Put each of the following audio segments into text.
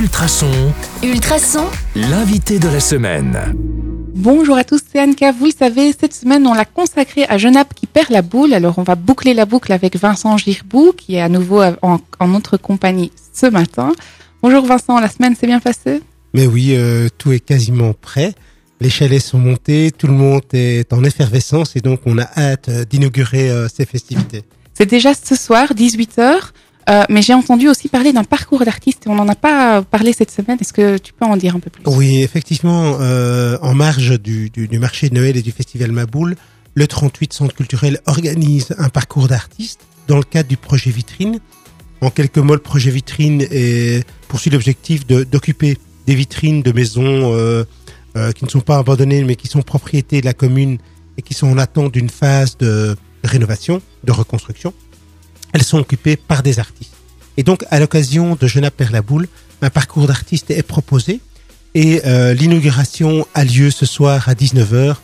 Ultrason, Ultrason, l'invité de la semaine. Bonjour à tous, c'est Anka. Vous le savez, cette semaine, on l'a consacrée à Genappe qui perd la boule. Alors, on va boucler la boucle avec Vincent Girbou, qui est à nouveau en, en notre compagnie ce matin. Bonjour Vincent, la semaine s'est bien passée? Mais oui, euh, tout est quasiment prêt. Les chalets sont montés, tout le monde est en effervescence et donc on a hâte euh, d'inaugurer euh, ces festivités. C'est déjà ce soir, 18h. Euh, mais j'ai entendu aussi parler d'un parcours d'artiste on n'en a pas parlé cette semaine. Est-ce que tu peux en dire un peu plus? Oui, effectivement, euh, en marge du, marché de Noël et du festival Maboule, le 38 Centre culturel organise un parcours d'artistes dans le cadre du projet Vitrine. En quelques mots, le projet Vitrine poursuit l'objectif d'occuper des vitrines de maisons euh, qui ne sont pas abandonnées mais qui sont propriétés de la commune et qui sont en attente d'une phase de rénovation, de reconstruction. Elles sont occupées par des artistes. Et donc, à l'occasion de Genappe perd la boule, un parcours d'artistes est proposé et euh, l'inauguration a lieu ce soir à 19h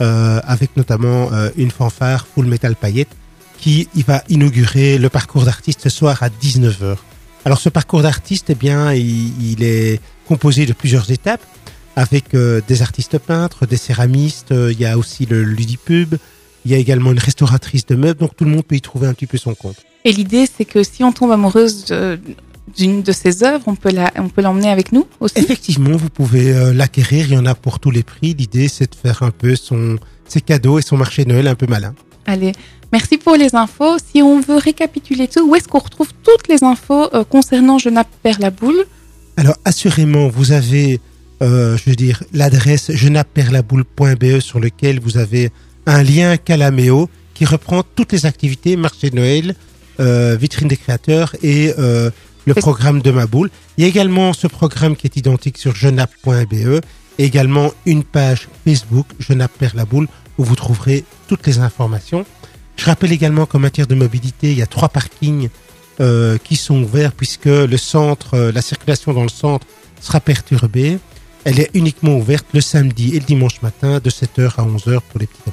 euh, avec notamment euh, une fanfare Full Metal Paillette qui va inaugurer le parcours d'artistes ce soir à 19h. Alors ce parcours d'artistes, eh bien, il, il est composé de plusieurs étapes avec euh, des artistes peintres, des céramistes, il y a aussi le ludipub, il y a également une restauratrice de meubles, donc tout le monde peut y trouver un petit peu son compte. Et l'idée, c'est que si on tombe amoureuse d'une de ses œuvres, on peut la, on peut l'emmener avec nous aussi. Effectivement, vous pouvez euh, l'acquérir, il y en a pour tous les prix. L'idée, c'est de faire un peu son, ses cadeaux et son marché de Noël un peu malin. Allez, merci pour les infos. Si on veut récapituler tout, où est-ce qu'on retrouve toutes les infos euh, concernant Genappe perd la boule? Alors, assurément, vous avez, euh, je veux dire, l'adresse genapperlaboule.be sur lequel vous avez un lien Calameo qui reprend toutes les activités, marché de Noël, euh, vitrine des créateurs et euh, le programme de ma boule. Il y a également ce programme qui est identique sur genap.be et également une page Facebook Genappe perd la boule où vous trouverez toutes les informations. Je rappelle également qu'en matière de mobilité, il y a trois parkings euh, qui sont ouverts puisque le centre, euh, la circulation dans le centre sera perturbée. Elle est uniquement ouverte le samedi et le dimanche matin de 7h à 11h pour les petits.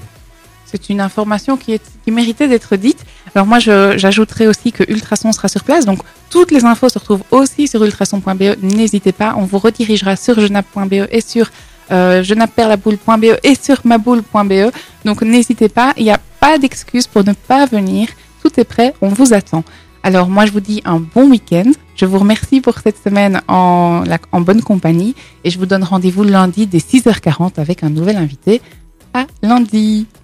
C'est une information qui, méritait d'être dite. Alors moi, j'ajouterai aussi que Ultrason sera sur place. Donc, toutes les infos se retrouvent aussi sur ultrason.be. N'hésitez pas, on vous redirigera sur genappe.be et sur euh, genapperlaboule.be et sur maboule.be. Donc, n'hésitez pas, il n'y a pas d'excuse pour ne pas venir. Tout est prêt, on vous attend. Alors moi, je vous dis un bon week-end. Je vous remercie pour cette semaine en, en bonne compagnie. Et je vous donne rendez-vous lundi dès 6h40 avec un nouvel invité. À lundi